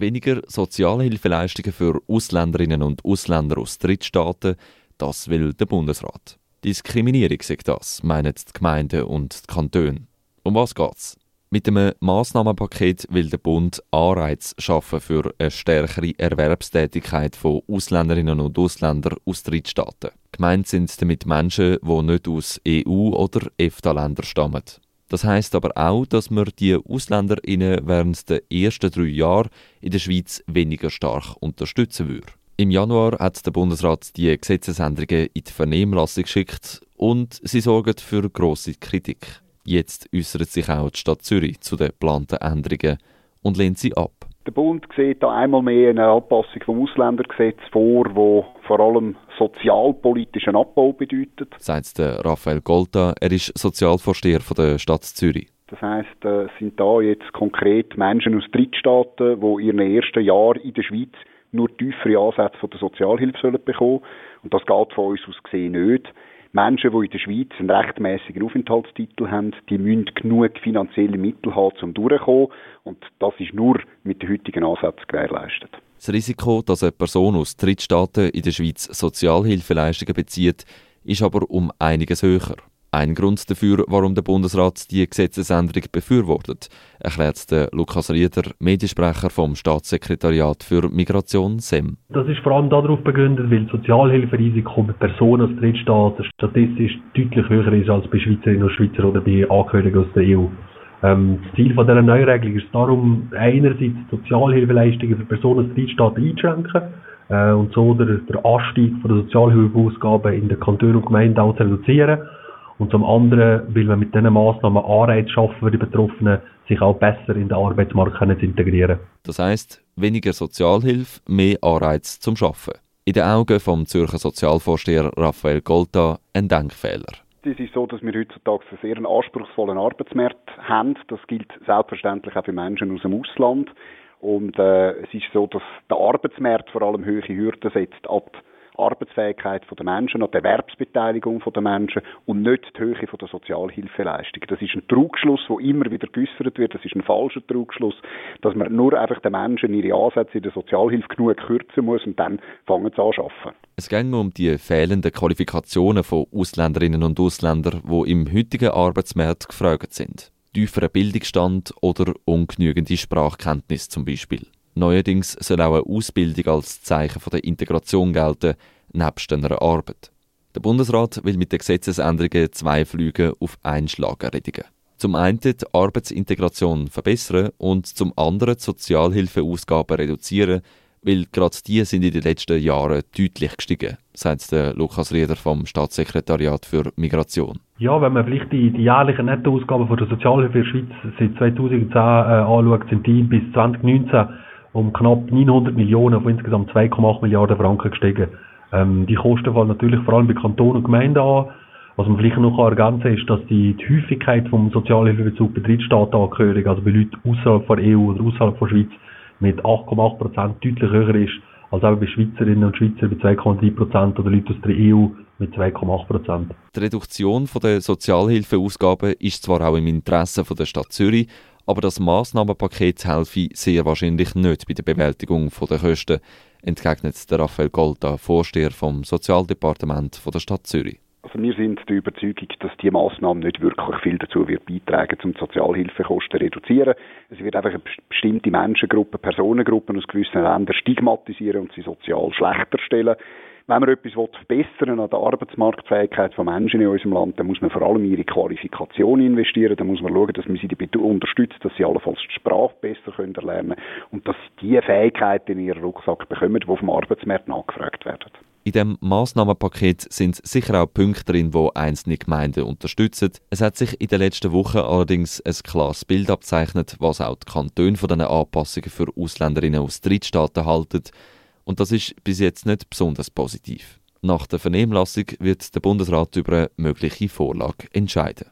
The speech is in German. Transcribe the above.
Weniger Sozialhilfeleistungen für Ausländerinnen und Ausländer aus Drittstaaten, das will der Bundesrat. Diskriminierung sagt das, meinen die Gemeinden und die Kantone. Um was geht's? Mit einem Massnahmenpaket will der Bund Anreiz schaffen für eine stärkere Erwerbstätigkeit von Ausländerinnen und Ausländern aus Drittstaaten. Gemeint sind damit Menschen, die nicht aus EU- oder EFTA-Ländern stammen. Das heißt aber auch, dass man die AusländerInnen während der ersten drei Jahre in der Schweiz weniger stark unterstützen würde. Im Januar hat der Bundesrat die Gesetzesänderungen in die Vernehmlassung geschickt und sie sorgen für grosse Kritik. Jetzt äußert sich auch die Stadt Zürich zu den geplanten Änderungen und lehnt sie ab. Der Bund sieht da einmal mehr eine Anpassung vom Ausländergesetz vor, wo vor allem sozialpolitischen Abbau bedeutet. Sagt der Raphael Golta, er ist Sozialvorsteher von der Stadt Zürich. Das heißt, es äh, sind da jetzt konkret Menschen aus Drittstaaten, die in ihren ersten Jahren in der Schweiz nur tiefere Ansätze von der Sozialhilfe sollen bekommen. Und das geht von uns aus gesehen nicht. Menschen, die in der Schweiz einen rechtmäßigen Aufenthaltstitel haben, die müssen genug finanzielle Mittel haben, um durchzukommen. Und das ist nur mit den heutigen Ansätzen gewährleistet. Das Risiko, dass eine Person aus Drittstaaten in der Schweiz Sozialhilfeleistungen bezieht, ist aber um einiges höher. Ein Grund dafür, warum der Bundesrat die Gesetzesänderung befürwortet, erklärt Lukas Rieder, Mediensprecher vom Staatssekretariat für Migration SEM. Das ist vor allem darauf begründet, weil Sozialhilferisiko bei Personen aus Drittstaaten statistisch deutlich höher ist als bei Schweizerinnen und Schweizern oder bei Angehörigen aus der EU. Ähm, das Ziel von dieser Neuregelung ist darum, einerseits Sozialhilfeleistungen für Personen aus Drittstaaten einzuschränken äh, und so der, der Anstieg der Sozialhilfeausgaben in den Kantonen und Gemeinden auch zu reduzieren und zum anderen will man mit diesen Massnahmen Anreize schaffen für die Betroffenen, sich auch besser in den Arbeitsmarkt zu integrieren. Das heißt weniger Sozialhilfe, mehr Anreiz zum Schaffen. In den Augen vom Zürcher Sozialvorsteher Raphael Golta ein Denkfehler. Es ist so, dass wir heutzutage einen sehr anspruchsvollen Arbeitsmarkt haben. Das gilt selbstverständlich auch für Menschen aus dem Ausland. Und äh, es ist so, dass der Arbeitsmarkt vor allem hohe Hürden setzt ab Arbeitsfähigkeit der Menschen, an die Erwerbsbeteiligung der Menschen und nicht die Höhe der Sozialhilfeleistung. Das ist ein Trugschluss, der immer wieder geäussert wird. Das ist ein falscher Trugschluss, dass man nur einfach den Menschen ihre Ansätze in der Sozialhilfe genug kürzen muss und dann fangen sie an zu arbeiten. Es geht um die fehlenden Qualifikationen von Ausländerinnen und Ausländern, die im heutigen Arbeitsmarkt gefragt sind. Tieferer Bildungsstand oder ungenügende Sprachkenntnis zum Beispiel. Neuerdings soll auch eine Ausbildung als Zeichen der Integration gelten, nebst einer Arbeit. Der Bundesrat will mit den Gesetzesänderungen zwei Flüge auf einen Schlag erledigen. Zum einen die Arbeitsintegration verbessern und zum anderen die Sozialhilfeausgaben reduzieren, weil gerade die sind in den letzten Jahren deutlich gestiegen, sagt Lukas Rieder vom Staatssekretariat für Migration. Ja, wenn man vielleicht die, die jährlichen Nettoausgaben der Sozialhilfe in der Schweiz seit 2010 äh, anschaut, sind die bis 2019 um knapp 900 Millionen auf insgesamt 2,8 Milliarden Franken gestiegen. Ähm, die Kosten fallen natürlich vor allem bei Kantonen und Gemeinden an. Was man vielleicht noch ergänzen kann, ist, dass die, die Häufigkeit vom Sozialhilfebezug bei Drittstaatenangehörigen, also bei Leuten außerhalb der EU oder außerhalb der Schweiz, mit 8,8 Prozent deutlich höher ist als auch bei Schweizerinnen und Schweizern bei 2,3 Prozent oder Leuten aus der EU mit 2,8 Prozent. Die Reduktion der Sozialhilfeausgaben ist zwar auch im Interesse der Stadt Zürich, aber das Massnahmenpaket helfe sehr wahrscheinlich nicht bei der Bewältigung der Kosten, entgegnet der Raphael Golda, Vorsteher vom Sozialdepartement der Stadt Zürich. Also wir sind der Überzeugung, dass die Maßnahme nicht wirklich viel dazu wird beitragen, um die Sozialhilfekosten zu reduzieren. Es wird einfach bestimmte Menschengruppe, Personengruppen aus gewissen Ländern stigmatisieren und sie sozial schlechter stellen wenn man etwas verbessern an der Arbeitsmarktfähigkeit von Menschen in unserem Land, dann muss man vor allem in ihre Qualifikation investieren. Dann muss man schauen, dass man sie dabei unterstützt, dass sie allenfalls die Sprache besser können lernen und dass sie die Fähigkeiten in ihren Rucksack bekommen, die vom Arbeitsmarkt nachgefragt werden. In dem Massnahmenpaket sind sicher auch Punkte drin, wo einzelne Gemeinden unterstützen. Es hat sich in den letzten Wochen allerdings ein klares Bild abzeichnet, was auch die Kantone von diesen Anpassungen für Ausländerinnen aus Drittstaaten halten. Und das ist bis jetzt nicht besonders positiv. Nach der Vernehmlassung wird der Bundesrat über eine mögliche Vorlage entscheiden.